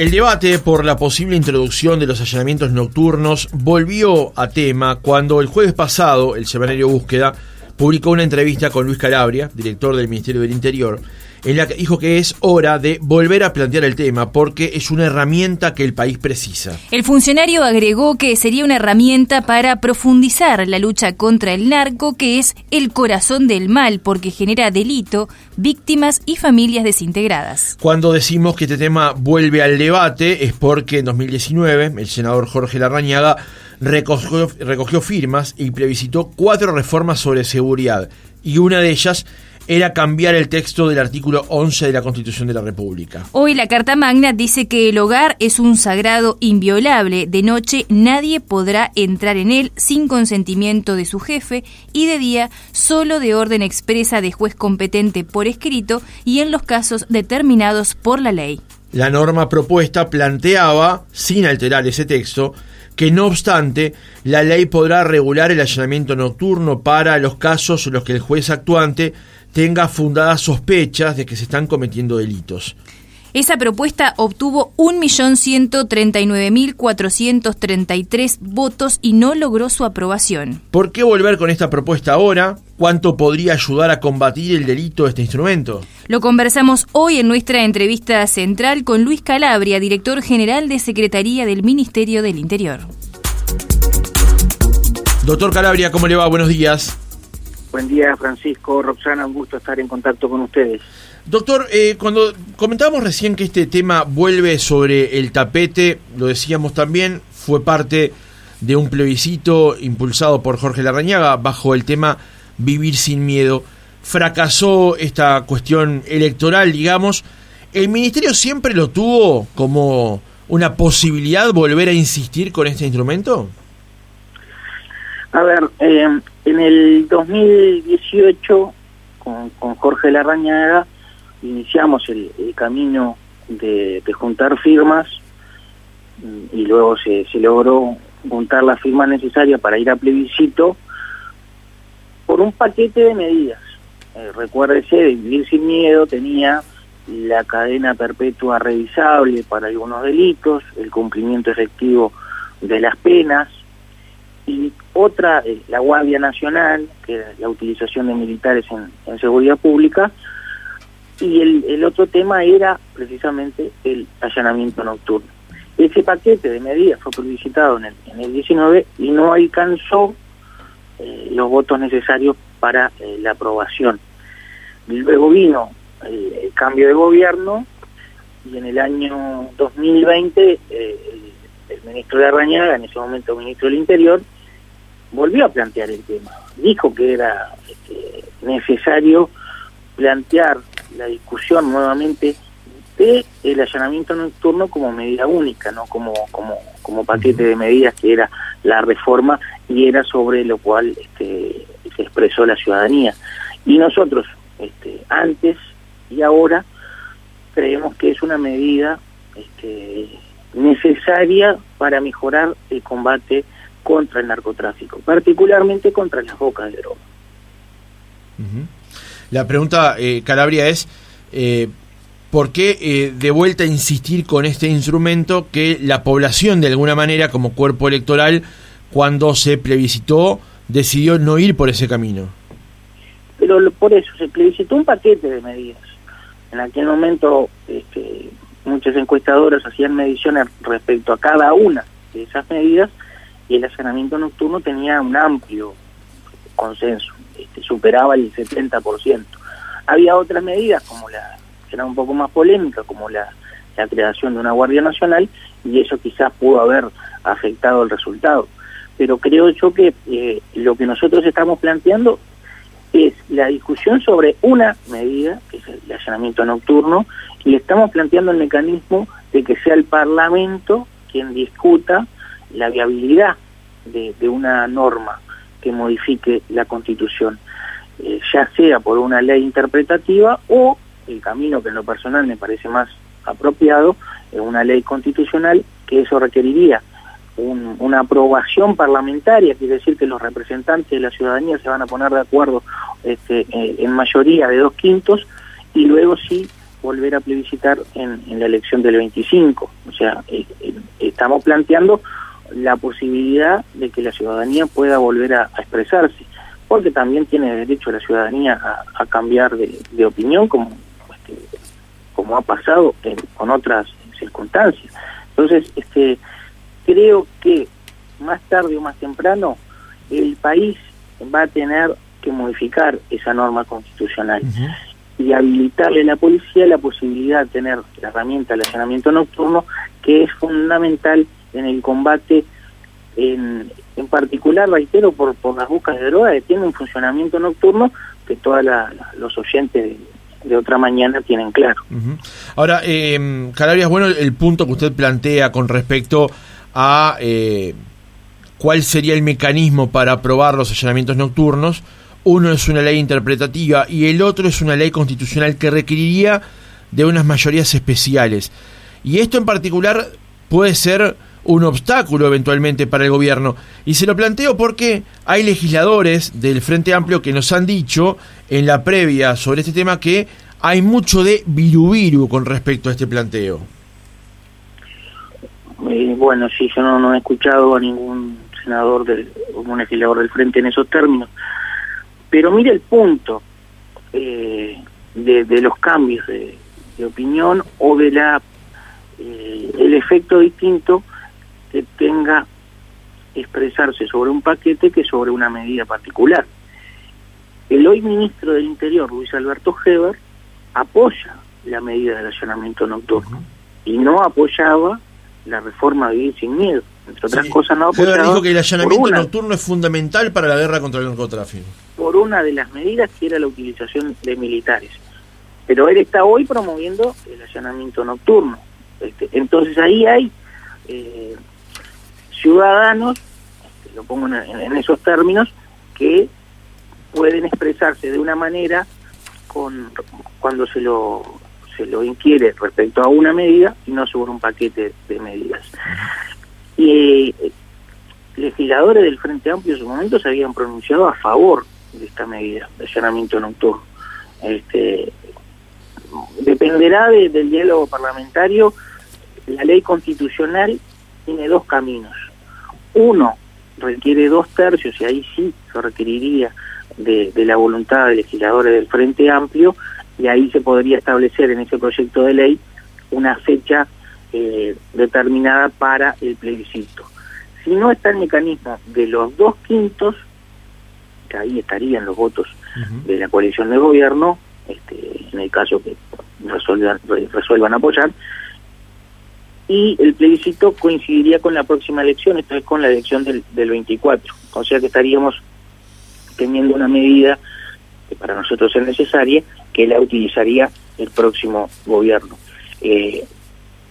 El debate por la posible introducción de los allanamientos nocturnos volvió a tema cuando el jueves pasado el semanario Búsqueda publicó una entrevista con Luis Calabria, director del Ministerio del Interior, en la que dijo que es hora de volver a plantear el tema porque es una herramienta que el país precisa. El funcionario agregó que sería una herramienta para profundizar la lucha contra el narco, que es el corazón del mal porque genera delito, víctimas y familias desintegradas. Cuando decimos que este tema vuelve al debate es porque en 2019 el senador Jorge Larrañaga recogió, recogió firmas y plebiscitó cuatro reformas sobre seguridad y una de ellas era cambiar el texto del artículo 11 de la Constitución de la República. Hoy la Carta Magna dice que el hogar es un sagrado inviolable. De noche nadie podrá entrar en él sin consentimiento de su jefe y de día solo de orden expresa de juez competente por escrito y en los casos determinados por la ley. La norma propuesta planteaba, sin alterar ese texto, que no obstante, la ley podrá regular el allanamiento nocturno para los casos en los que el juez actuante tenga fundadas sospechas de que se están cometiendo delitos. Esa propuesta obtuvo 1.139.433 votos y no logró su aprobación. ¿Por qué volver con esta propuesta ahora? ¿Cuánto podría ayudar a combatir el delito de este instrumento? Lo conversamos hoy en nuestra entrevista central con Luis Calabria, director general de Secretaría del Ministerio del Interior. Doctor Calabria, ¿cómo le va? Buenos días. Buen día, Francisco, Roxana, un gusto estar en contacto con ustedes. Doctor, eh, cuando comentábamos recién que este tema vuelve sobre el tapete, lo decíamos también, fue parte de un plebiscito impulsado por Jorge Larrañaga bajo el tema Vivir sin miedo. Fracasó esta cuestión electoral, digamos. ¿El ministerio siempre lo tuvo como una posibilidad volver a insistir con este instrumento? A ver, eh, en el 2018, con, con Jorge Larrañaga, iniciamos el, camino de, juntar firmas mm, y luego se, se logró juntar las firmas necesarias para ir a plebiscito por un paquete de medidas. Eh, recuérdese, de vivir sin miedo tenía la cadena perpetua revisable para algunos delitos, el cumplimiento efectivo de las penas, y otra, eh, la Guardia Nacional, que es la utilización de militares en, seguridad pública, y el, otro tema era precisamente el allanamiento nocturno. Ese paquete de medidas fue publicitado en el, en el 19 y no alcanzó eh, los votos necesarios para eh, la aprobación. Luego vino el, cambio de gobierno y en el año 2020 el, el ministro de Arrañaga, en ese momento ministro del Interior, volvió a plantear el tema. Dijo que era este, necesario plantear la discusión nuevamente de el allanamiento nocturno como medida única, no como como como paquete de medidas que era la reforma y era sobre lo cual este, se expresó la ciudadanía. Y nosotros, este, antes y ahora, creemos que es una medida necesaria para mejorar el combate contra el narcotráfico, particularmente contra las bocas de droga. La pregunta, eh, Calabria, es eh, ¿por qué eh, de vuelta insistir con este instrumento que la población, de alguna manera, como cuerpo electoral, cuando se plebiscitó, decidió no ir por ese camino? Pero por eso se plebiscitó un paquete de medidas. En aquel momento este, muchas encuestadoras hacían mediciones respecto a cada una de esas medidas y el allanamiento nocturno tenía un amplio consenso, este, superaba el 70%. Había otras medidas como la que era un poco más polémica, como la, la creación de una Guardia Nacional, y eso quizás pudo haber afectado el resultado. Pero creo yo que eh, lo que nosotros estamos planteando es la discusión sobre una medida, que es el allanamiento nocturno, y estamos planteando el mecanismo de que sea el Parlamento quien discuta la viabilidad de, una norma que modifique la Constitución, eh, ya sea por una ley interpretativa o el camino que en lo personal me parece más apropiado, es una ley constitucional que eso requeriría una aprobación parlamentaria, quiere decir que los representantes de la ciudadanía se van a poner de acuerdo este, eh, en mayoría de dos quintos y luego sí volver a plebiscitar en, la elección del 25. O sea, eh, eh, estamos planteando la posibilidad de que la ciudadanía pueda volver a, expresarse, porque también tiene derecho la ciudadanía a, cambiar de, opinión, como, este, como ha pasado con otras circunstancias. Entonces, este, creo que más tarde o más temprano el país va a tener que modificar esa norma constitucional y habilitarle a la policía la posibilidad de tener la herramienta del allanamiento nocturno, que es fundamental en el combate, en, en particular, reitero, por, por las buscas de droga, que tiene un funcionamiento nocturno que todos los oyentes de, otra mañana tienen claro. Ahora, eh, Calabria, bueno el punto que usted plantea con respecto a eh, cuál sería el mecanismo para aprobar los allanamientos nocturnos. Uno es una ley interpretativa y el otro es una ley constitucional que requeriría de unas mayorías especiales. Y esto en particular puede ser un obstáculo eventualmente para el gobierno. Y se lo planteo porque hay legisladores del Frente Amplio que nos han dicho en la previa sobre este tema que hay mucho de virubiru con respecto a este planteo. Eh, bueno, sí, yo no, he escuchado a ningún senador, del, un legislador del Frente en esos términos. Pero mire el punto eh, de, los cambios de, opinión o de la eh, el efecto distinto que tenga expresarse sobre un paquete que sobre una medida particular. El hoy ministro del Interior, Luis Alberto Heber, apoya la medida del allanamiento nocturno y no apoyaba la reforma de Vivir sin Miedo. Entre otras cosas, no apoyaba. dijo que el allanamiento nocturno es fundamental para la guerra contra el narcotráfico por una de las medidas que era la utilización de militares. Pero él está hoy promoviendo el allanamiento nocturno. Este, entonces ahí hay eh, ciudadanos, lo pongo en, esos términos, que pueden expresarse de una manera con cuando se lo se lo inquiere respecto a una medida y no sobre un paquete de medidas. Y eh, legisladores del Frente Amplio en su momento se habían pronunciado a favor de esta medida de allanamiento nocturno. Este, dependerá del diálogo parlamentario. La ley constitucional tiene dos caminos. Uno requiere dos tercios y ahí sí se requeriría de, la voluntad de legisladores del Frente Amplio y ahí se podría establecer en ese proyecto de ley una fecha eh, determinada para el plebiscito. Si no está el mecanismo de los dos quintos, que ahí estarían los votos de la coalición de gobierno, este, en el caso que resuelvan, resuelvan apoyar, y el plebiscito coincidiría con la próxima elección, esto es con la elección del, del 24, o sea que estaríamos teniendo una medida que para nosotros es necesaria, que la utilizaría el próximo gobierno. Eh,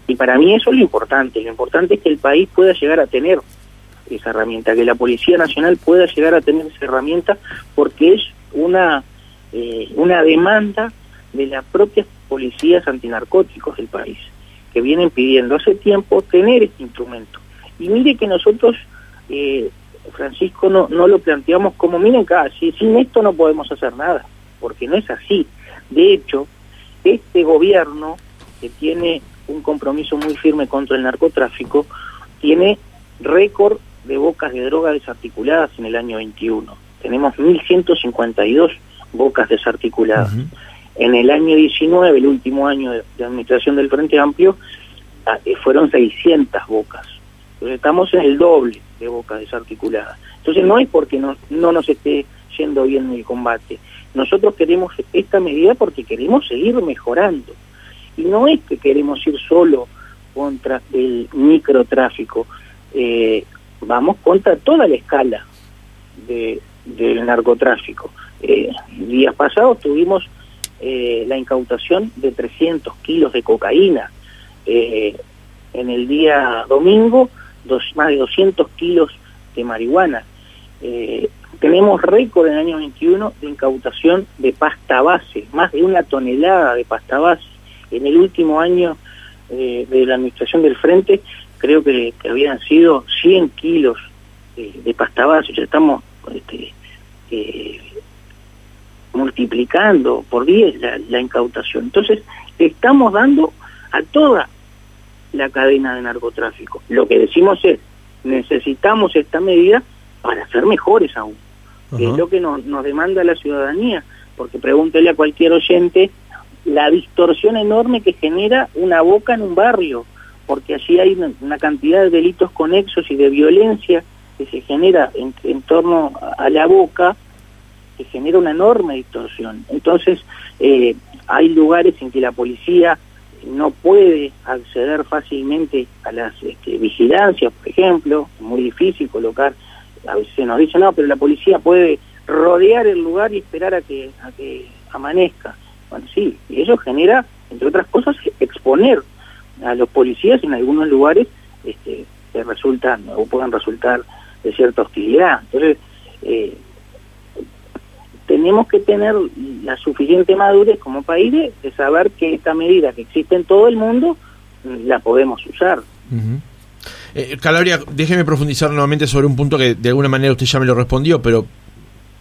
y para mí eso es lo importante, lo importante es que el país pueda llegar a tener esa herramienta, que la Policía Nacional pueda llegar a tener esa herramienta porque es una, eh, una demanda de las propias policías antinarcóticos del país, que vienen pidiendo hace tiempo tener este instrumento. Y mire que nosotros, eh, Francisco, no, no lo planteamos como, miren acá, si, sin esto no podemos hacer nada, porque no es así. De hecho, este gobierno, que tiene un compromiso muy firme contra el narcotráfico, tiene récord de bocas de droga desarticuladas en el año 21. Tenemos 1.152 bocas desarticuladas. En el año 19, el último año de, administración del Frente Amplio, ah, eh, fueron 600 bocas. Entonces estamos en el doble de bocas desarticuladas. Entonces no es porque no, no nos esté yendo bien el combate. Nosotros queremos esta medida porque queremos seguir mejorando. Y no es que queremos ir solo contra el microtráfico. Eh, vamos contra toda la escala de, del narcotráfico. Eh, días pasados tuvimos eh, la incautación de 300 kilos de cocaína. Eh, en el día domingo, dos, más de 200 kilos de marihuana. Eh, tenemos récord en el año 21 de incautación de pasta base, más de una tonelada de pasta base. En el último año de la administración del Frente creo que, habían sido 100 kilos de pasta base, estamos este, multiplicando por 10 la, la incautación. Entonces, estamos dando a toda la cadena de narcotráfico. Lo que decimos es, necesitamos esta medida para ser mejores aún, es lo que nos, nos demanda la ciudadanía, porque pregúntele a cualquier oyente la distorsión enorme que genera una boca en un barrio, porque allí hay una, cantidad de delitos conexos y de violencia que se genera en, en torno a la boca, que genera una enorme distorsión. Entonces, eh, hay lugares en que la policía no puede acceder fácilmente a las este, vigilancias, por ejemplo, es muy difícil colocar, a veces nos dicen, no, pero la policía puede rodear el lugar y esperar a que, a que amanezca. Bueno, sí, y eso genera, entre otras cosas, exponer a los policías en algunos lugares este, que resultan o puedan resultar de cierta hostilidad. Entonces, eh, tenemos que tener la suficiente madurez como país de, saber que esta medida que existe en todo el mundo mm, la podemos usar. eh, Calabria, déjeme profundizar nuevamente sobre un punto que de alguna manera usted ya me lo respondió, pero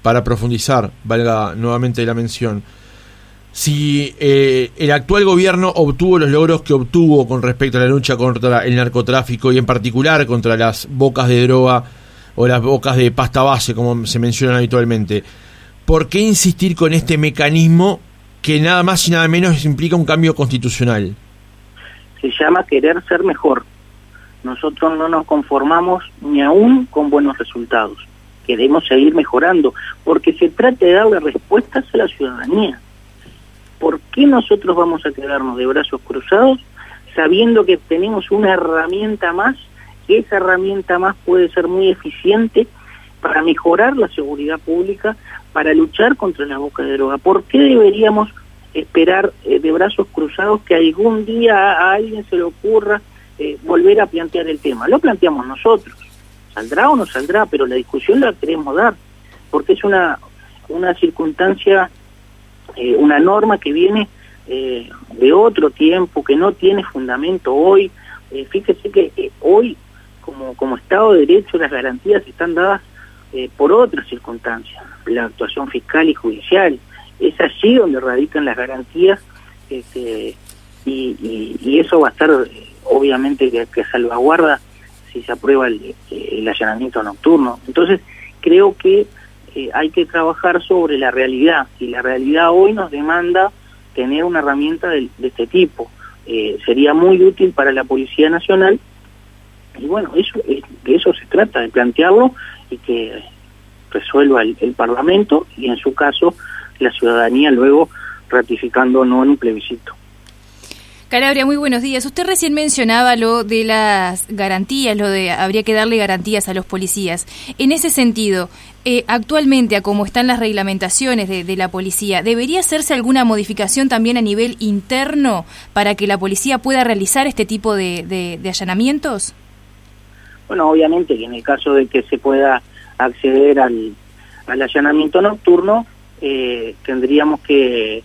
para profundizar, valga nuevamente la mención. Si eh, el actual gobierno obtuvo los logros que obtuvo con respecto a la lucha contra el narcotráfico y en particular contra las bocas de droga o las bocas de pasta base, como se mencionan habitualmente, ¿por qué insistir con este mecanismo que nada más y nada menos implica un cambio constitucional? Se llama querer ser mejor. Nosotros no nos conformamos ni aún con buenos resultados. Queremos seguir mejorando, porque se trata de darle respuestas a la ciudadanía. ¿Por qué nosotros vamos a quedarnos de brazos cruzados sabiendo que tenemos una herramienta más, que esa herramienta más puede ser muy eficiente para mejorar la seguridad pública, para luchar contra la boca de droga. ¿Por qué deberíamos esperar eh, de brazos cruzados que algún día a, alguien se le ocurra eh, volver a plantear el tema? Lo planteamos nosotros. ¿Saldrá o no saldrá? Pero la discusión la queremos dar, porque es una, una circunstancia, eh, una norma que viene de otro tiempo, que no tiene fundamento hoy. fíjese que hoy, como, como Estado de Derecho, las garantías están dadas eh, por otras circunstancias, la actuación fiscal y judicial. Es allí donde radican las garantías este, y, eso va a estar, eh, obviamente, que, salvaguarda si se aprueba el, allanamiento nocturno. Entonces, creo que eh, hay que trabajar sobre la realidad y la realidad hoy nos demanda tener una herramienta de, este tipo. sería muy útil para la Policía Nacional y bueno, eso, de eso se trata, de plantearlo y que resuelva el, Parlamento y en su caso la ciudadanía luego ratificando no en un plebiscito. Calabria, muy buenos días. Usted recién mencionaba lo de las garantías, lo de habría que darle garantías a los policías. En ese sentido, eh, actualmente, a cómo están las reglamentaciones de, la policía, ¿debería hacerse alguna modificación también a nivel interno para que la policía pueda realizar este tipo de allanamientos? Bueno, obviamente que en el caso de que se pueda acceder al, al allanamiento nocturno, eh, tendríamos que,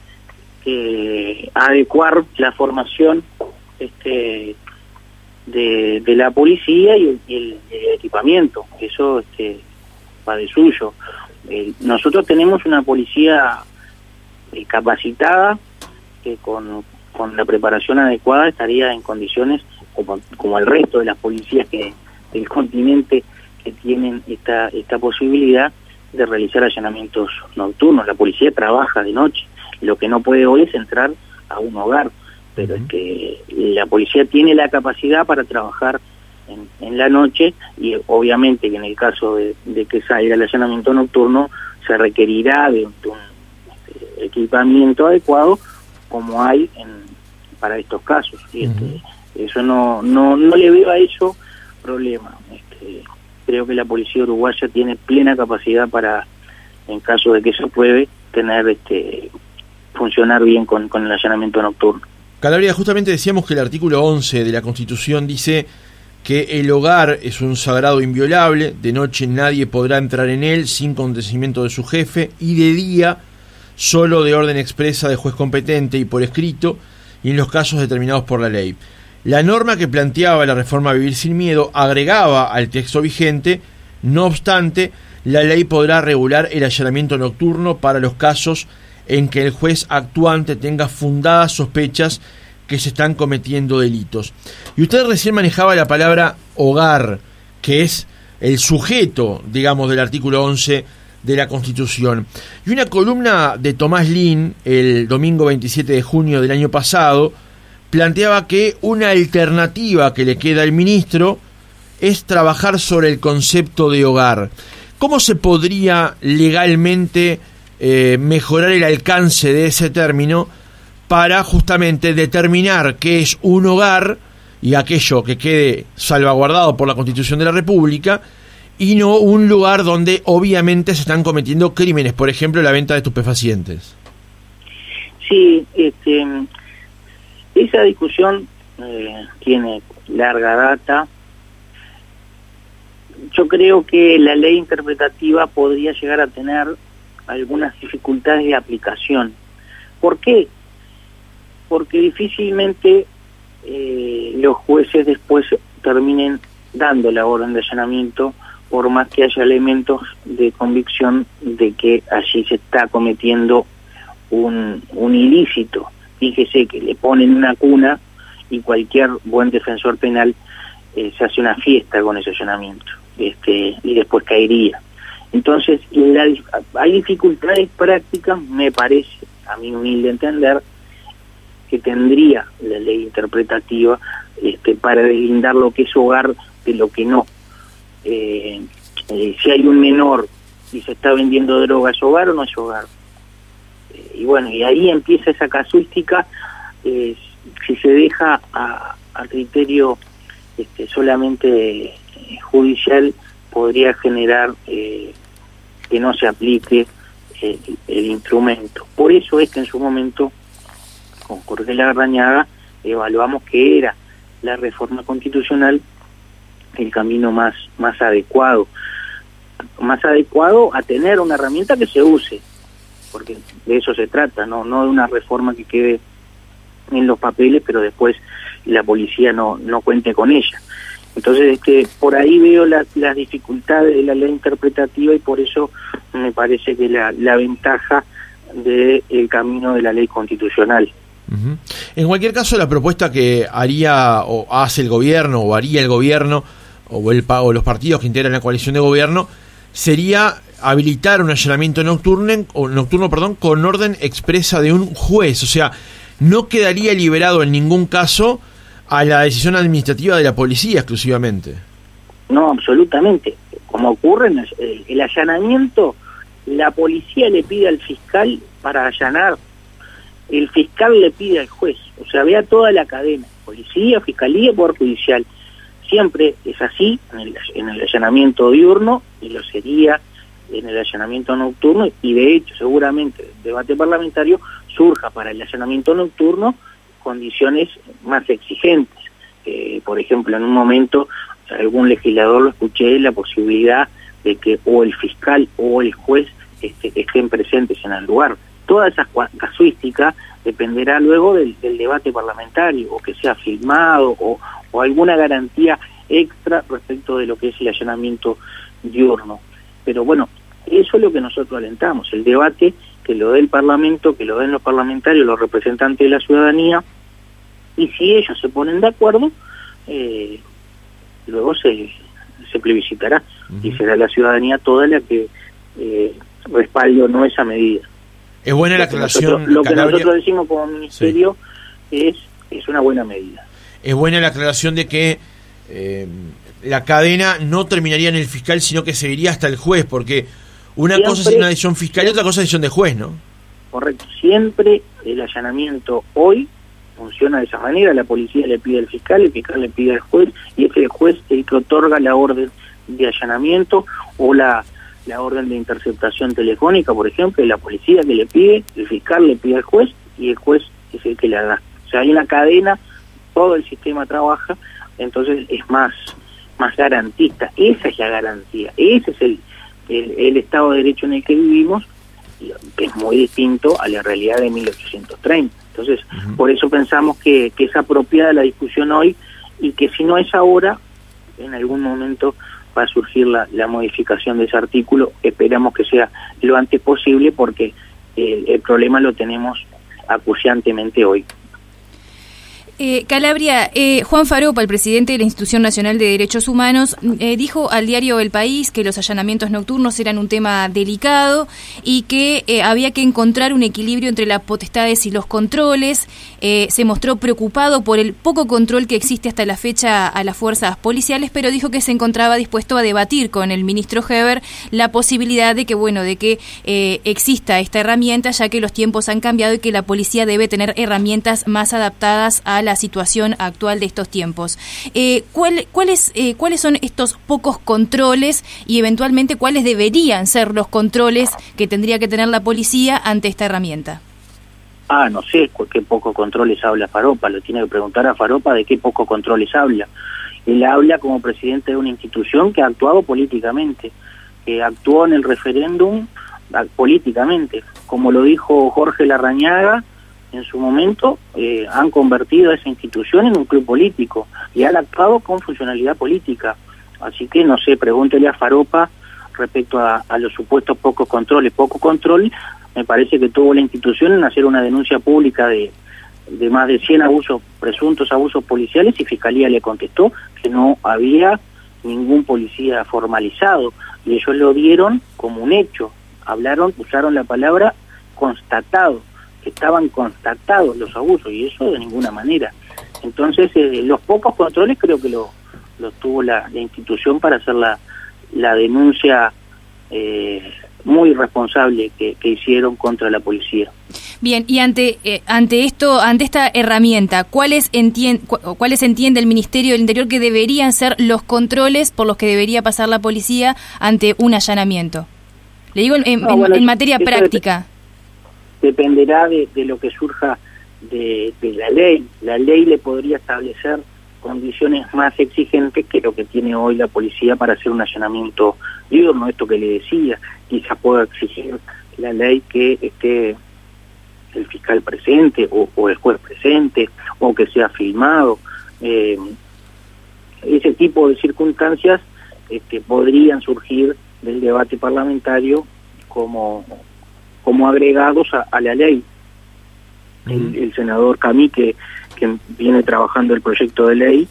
adecuar la formación este, de, de la policía y el, equipamiento. Eso este, va de suyo. Eh, nosotros tenemos una policía eh, capacitada que con, con la preparación adecuada estaría en condiciones como, como el resto de las policías que del continente que tienen esta, esta posibilidad de realizar allanamientos nocturnos. La policía trabaja de noche. Lo que no puede hoy es entrar a un hogar, pero es que la policía tiene la capacidad para trabajar en, la noche y obviamente que en el caso de, que salga el allanamiento nocturno se requerirá de, un este, equipamiento adecuado como hay en, para estos casos. Y este, eso no, no, no le veo a eso problema. Este, creo que la policía uruguaya tiene plena capacidad para, en caso de que se puede, tener este funcionar bien con, el allanamiento nocturno. Calabria, justamente decíamos que el artículo 11 de la Constitución dice que el hogar es un sagrado inviolable, de noche nadie podrá entrar en él sin conocimiento de su jefe y de día solo de orden expresa de juez competente y por escrito y en los casos determinados por la ley. La norma que planteaba la reforma Vivir sin Miedo agregaba al texto vigente, no obstante, la ley podrá regular el allanamiento nocturno para los casos en que el juez actuante tenga fundadas sospechas que se están cometiendo delitos. Y usted recién manejaba la palabra hogar, que es el sujeto, digamos, del artículo 11 de la Constitución. Y una columna de Tomás Lin, el domingo 27 de junio del año pasado, planteaba que una alternativa que le queda al ministro es trabajar sobre el concepto de hogar. ¿Cómo se podría legalmente eh, mejorar el alcance de ese término para justamente determinar qué es un hogar y aquello que quede salvaguardado por la Constitución de la República y no un lugar donde obviamente se están cometiendo crímenes, por ejemplo, la venta de estupefacientes. Sí, este, esa discusión eh, tiene larga data. Yo creo que la ley interpretativa podría llegar a tener algunas dificultades de aplicación. ¿Por qué? Porque difícilmente eh, los jueces después terminen dando la orden de allanamiento por más que haya elementos de convicción de que allí se está cometiendo un, un ilícito. Fíjese que le ponen una cuna y cualquier buen defensor penal eh, se hace una fiesta con ese allanamiento este, y después caería. Entonces, hay dificultades prácticas, me parece, a mi humilde entender, que tendría la ley interpretativa este, para deslindar lo que es hogar de lo que no. Eh, eh, si hay un menor y se está vendiendo droga, ¿es hogar o no es hogar? Eh, y bueno, y ahí empieza esa casuística, si se deja a, criterio este, solamente judicial, podría generar que no se aplique el, instrumento. Por eso es que en su momento, con Jorge Larrañaga, evaluamos que era la reforma constitucional el camino más, más adecuado. Más adecuado a tener una herramienta que se use, porque de eso se trata, no, no de una reforma que quede en los papeles, pero después la policía no, no cuente con ella. Entonces, este, por ahí veo las dificultades de la ley interpretativa y por eso me parece que la, la ventaja del el camino de la ley constitucional. En cualquier caso, la propuesta que haría o hace el gobierno o haría el gobierno o, el, o los partidos que integran la coalición de gobierno sería habilitar un allanamiento nocturno, o nocturno perdón, con orden expresa de un juez. O sea, no quedaría liberado en ningún caso a la decisión administrativa de la policía exclusivamente. No, absolutamente. Como ocurre en el, allanamiento, la policía le pide al fiscal para allanar, el fiscal le pide al juez. O sea, vea toda la cadena, policía, fiscalía, poder judicial siempre es así en el allanamiento diurno y lo sería en el allanamiento nocturno y de hecho seguramente el debate parlamentario surja para el allanamiento nocturno condiciones más exigentes. Eh, por ejemplo, en un momento algún legislador lo escuché la posibilidad de que o el fiscal o el juez este, estén presentes en el lugar. Toda esa casuística dependerá luego del, debate parlamentario, o que sea filmado, o, o alguna garantía extra respecto de lo que es el allanamiento diurno. Pero bueno, eso es lo que nosotros alentamos, el debate que lo dé el Parlamento, que lo den los parlamentarios, los representantes de la ciudadanía, y si ellos se ponen de acuerdo, eh, luego se, se plebiscitará y será la ciudadanía toda la que eh, respalde o no esa medida. Es buena la aclaración. lo que nosotros decimos como ministerio es, es una buena medida es buena la aclaración de que eh, la cadena no terminaría en el fiscal, sino que seguiría hasta el juez, porque una cosa es una decisión fiscal y otra cosa es decisión de juez, ¿no? Correcto. Siempre el allanamiento hoy funciona de esa manera. La policía le pide al fiscal, el fiscal le pide al juez y es el juez el que otorga la orden de allanamiento o la, la orden de interceptación telefónica, por ejemplo, la policía que le pide, el fiscal le pide al juez y el juez es el que le da. O sea, hay una cadena todo el sistema trabaja, entonces es más, más garantista. Esa es la garantía, ese es el, el, Estado de Derecho en el que vivimos, que es muy distinto a la realidad de 1830. Entonces, por eso pensamos que, que es apropiada la discusión hoy y que si no es ahora, en algún momento va a surgir la, la modificación de ese artículo. Esperamos que sea lo antes posible porque eh, el problema lo tenemos acuciantemente hoy. Eh, Calabria, eh, Juan Faropa, el presidente de la Institución Nacional de Derechos Humanos, eh, dijo al diario El País que los allanamientos nocturnos eran un tema delicado y que había que encontrar un equilibrio entre las potestades y los controles. se mostró preocupado por el poco control que existe hasta la fecha a las fuerzas policiales, pero dijo que se encontraba dispuesto a debatir con el ministro Heber la posibilidad de que, bueno, de que exista esta herramienta, ya que los tiempos han cambiado y que la policía debe tener herramientas más adaptadas a la situación actual de estos tiempos. Eh, ¿cuál, cuáles, eh, ¿Cuáles son estos pocos controles y eventualmente cuáles deberían ser los controles que tendría que tener la policía ante esta herramienta? Ah, no sé qué poco controles habla Faropa, lo tiene que preguntar a Faropa de qué poco controles habla. Él habla como presidente de una institución que ha actuado políticamente, que actuó en el referéndum ah, políticamente, como lo dijo Jorge Larrañaga, en su momento eh, han convertido a esa institución en un club político y han actuado con funcionalidad política. Así que, no sé, pregúntele a Faropa respecto a, los supuestos pocos controles. Poco control me parece que tuvo la institución en hacer una denuncia pública de, más de 100 abusos, presuntos abusos policiales y Fiscalía le contestó que no había ningún policía formalizado y ellos lo vieron como un hecho. Hablaron, usaron la palabra constatado estaban constatados los abusos y eso de ninguna manera. Entonces, eh, los pocos controles creo que lo, tuvo la, institución para hacer la, la denuncia eh, muy responsable que, hicieron contra la policía. Bien, y ante eh, ante esto, ante esta herramienta, ¿cuáles entiende, ¿cuáles entiende el Ministerio del Interior que deberían ser los controles por los que debería pasar la policía ante un allanamiento? Le digo en, materia práctica dependerá de, lo que surja de, la ley. La ley le podría establecer condiciones más exigentes que lo que tiene hoy la policía para hacer un allanamiento diurno, esto que le decía, quizás pueda exigir la ley que esté el fiscal presente o, el juez presente o que sea filmado. Eh, ese tipo de circunstancias este, podrían surgir del debate parlamentario como como agregados a, la ley. el, senador Camí, que, que viene trabajando el proyecto de ley,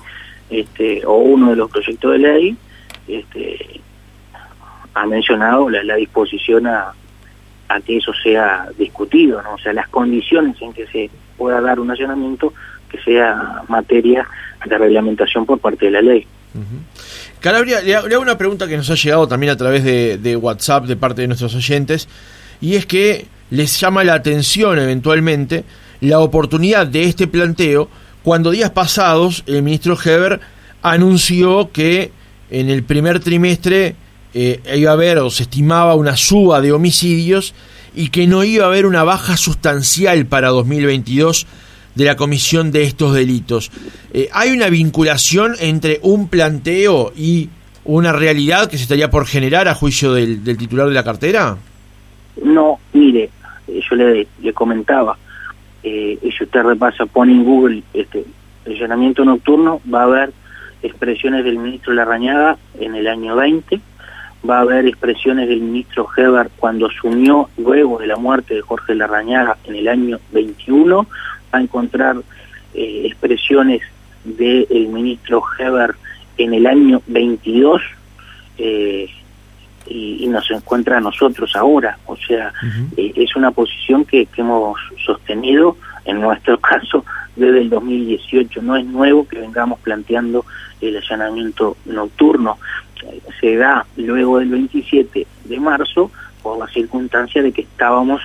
este, o uno de los proyectos de ley, este, ha mencionado la, disposición a, a, que eso sea discutido, ¿no? o sea, las condiciones en que se pueda dar un allanamiento que sea materia de reglamentación por parte de la ley. Calabria, le, hago una pregunta que nos ha llegado también a través de, de WhatsApp de parte de nuestros oyentes y es que les llama la atención eventualmente la oportunidad de este planteo cuando días pasados el ministro Heber anunció que en el primer trimestre eh, iba a haber o se estimaba una suba de homicidios y que no iba a haber una baja sustancial para 2022 de la comisión de estos delitos. Eh, ¿Hay una vinculación entre un planteo y una realidad que se estaría por generar a juicio del titular de la cartera? No, mire, eh, yo le, le comentaba, eh, si usted repasa, pone en Google este allanamiento nocturno, va a haber expresiones del ministro Larrañaga en el año 20, va a haber expresiones del ministro Heber cuando asumió luego de la muerte de Jorge Larrañaga en el año 21, va a encontrar eh, expresiones del ministro Heber en el año 22, eh, y, nos encuentra a nosotros ahora. O sea, eh, es una posición que, hemos sostenido, en nuestro caso, desde el 2018. No es nuevo que vengamos planteando el allanamiento nocturno. Se da luego del 27 de marzo por la circunstancia de que estábamos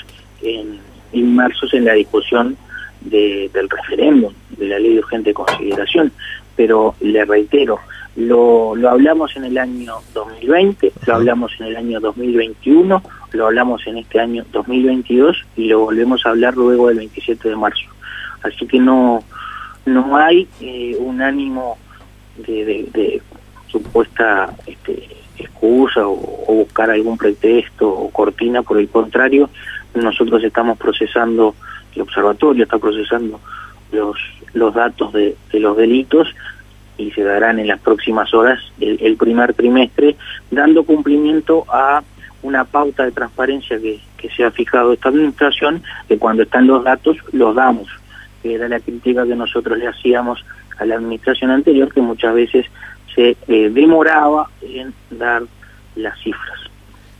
inmersos en la discusión del referéndum, de la ley de urgente consideración. Pero le reitero, lo, lo hablamos en el año 2020, lo hablamos en el año 2021, lo hablamos en este año 2022 y lo volvemos a hablar luego del 27 de marzo. Así que no, no hay eh, un ánimo de, supuesta este, excusa o, o, buscar algún pretexto o cortina, por el contrario, nosotros estamos procesando, el observatorio está procesando los, los datos de, de los delitos y se darán en las próximas horas el, primer trimestre, dando cumplimiento a una pauta de transparencia que, que se ha fijado esta administración, que cuando están los datos los damos, era la crítica que nosotros le hacíamos a la administración anterior, que muchas veces se eh, demoraba en dar las cifras.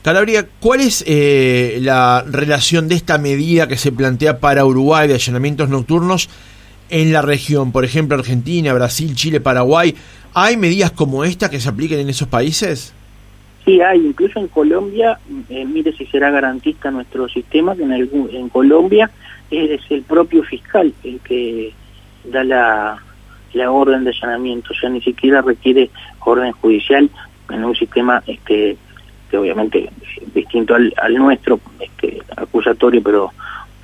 Calabria, ¿cuál es eh, la relación de esta medida que se plantea para Uruguay de allanamientos nocturnos en la región? Por ejemplo, Argentina, Brasil, Chile, Paraguay. ¿Hay medidas como esta que se apliquen en esos países? Sí, hay. Incluso en Colombia, eh, mire si será garantista nuestro sistema, que en, en Colombia es el propio fiscal el que da la, la orden de allanamiento, o sea, ni siquiera requiere orden judicial en un sistema este que obviamente es distinto al, nuestro, este, acusatorio, pero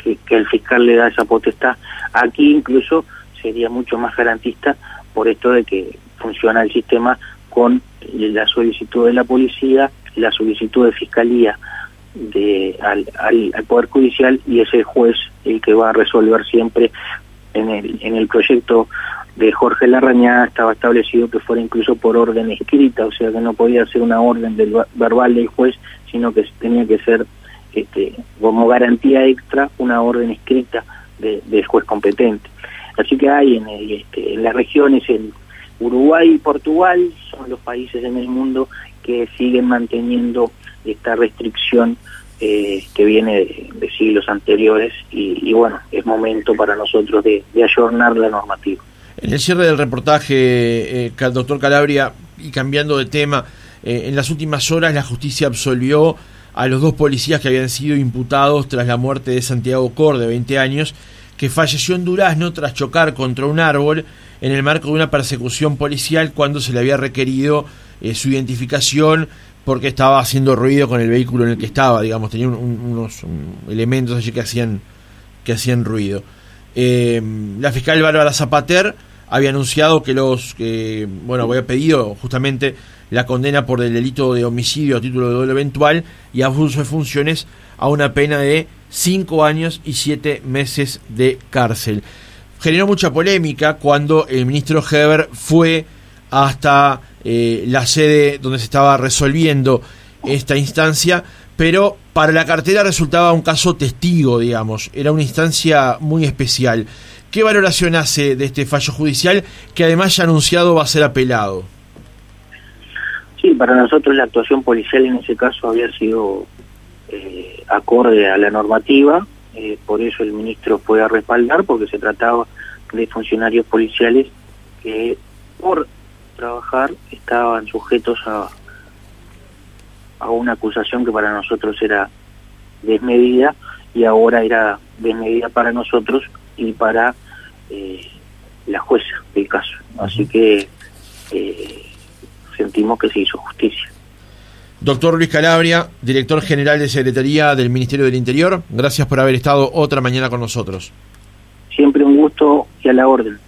que, que el fiscal le da esa potestad. Aquí incluso sería mucho más garantista por esto de que funciona el sistema con la solicitud de la policía, la solicitud de fiscalía de, al, al, Poder Judicial y es el juez el que va a resolver siempre en el, en el proyecto de Jorge Larrañaga estaba establecido que fuera incluso por orden escrita, o sea que no podía ser una orden verbal del juez, sino que tenía que ser este, como garantía extra una orden escrita del juez competente. Así que hay en, este, en las regiones, en Uruguay y Portugal, son los países en el mundo que siguen manteniendo esta restricción eh, que viene de, siglos anteriores y, bueno, es momento para nosotros de, de ayornar la normativa. En el cierre del reportaje, eh, doctor Calabria, y cambiando de tema, eh, en las últimas horas la justicia absolvió a los dos policías que habían sido imputados tras la muerte de Santiago Cor, de 20 años, que falleció en Durazno tras chocar contra un árbol en el marco de una persecución policial cuando se le había requerido eh, su identificación porque estaba haciendo ruido con el vehículo en el que estaba, digamos, tenía unos elementos allí que hacían, que hacían ruido. Eh, la fiscal Bárbara Zapater había anunciado que los, que, bueno, había pedido justamente la condena por el delito de homicidio a título de doble eventual y abuso de funciones a una pena de cinco años y siete meses de cárcel. Generó mucha polémica cuando el ministro Heber fue hasta eh, la sede donde se estaba resolviendo esta instancia pero para la cartera resultaba un caso testigo, digamos, era una instancia muy especial. ¿Qué valoración hace de este fallo judicial que además ya anunciado va a ser apelado? Sí, para nosotros la actuación policial en ese caso había sido eh, acorde a la normativa, eh, por eso el ministro fue a respaldar, porque se trataba de funcionarios policiales que por trabajar estaban sujetos a, a una acusación que para nosotros era desmedida y ahora era desmedida para nosotros y para eh, la jueza del caso. Así que eh, sentimos que se hizo justicia. Doctor Luis Calabria, director general de Secretaría del Ministerio del Interior, gracias por haber estado otra mañana con nosotros. Siempre un gusto y a la orden.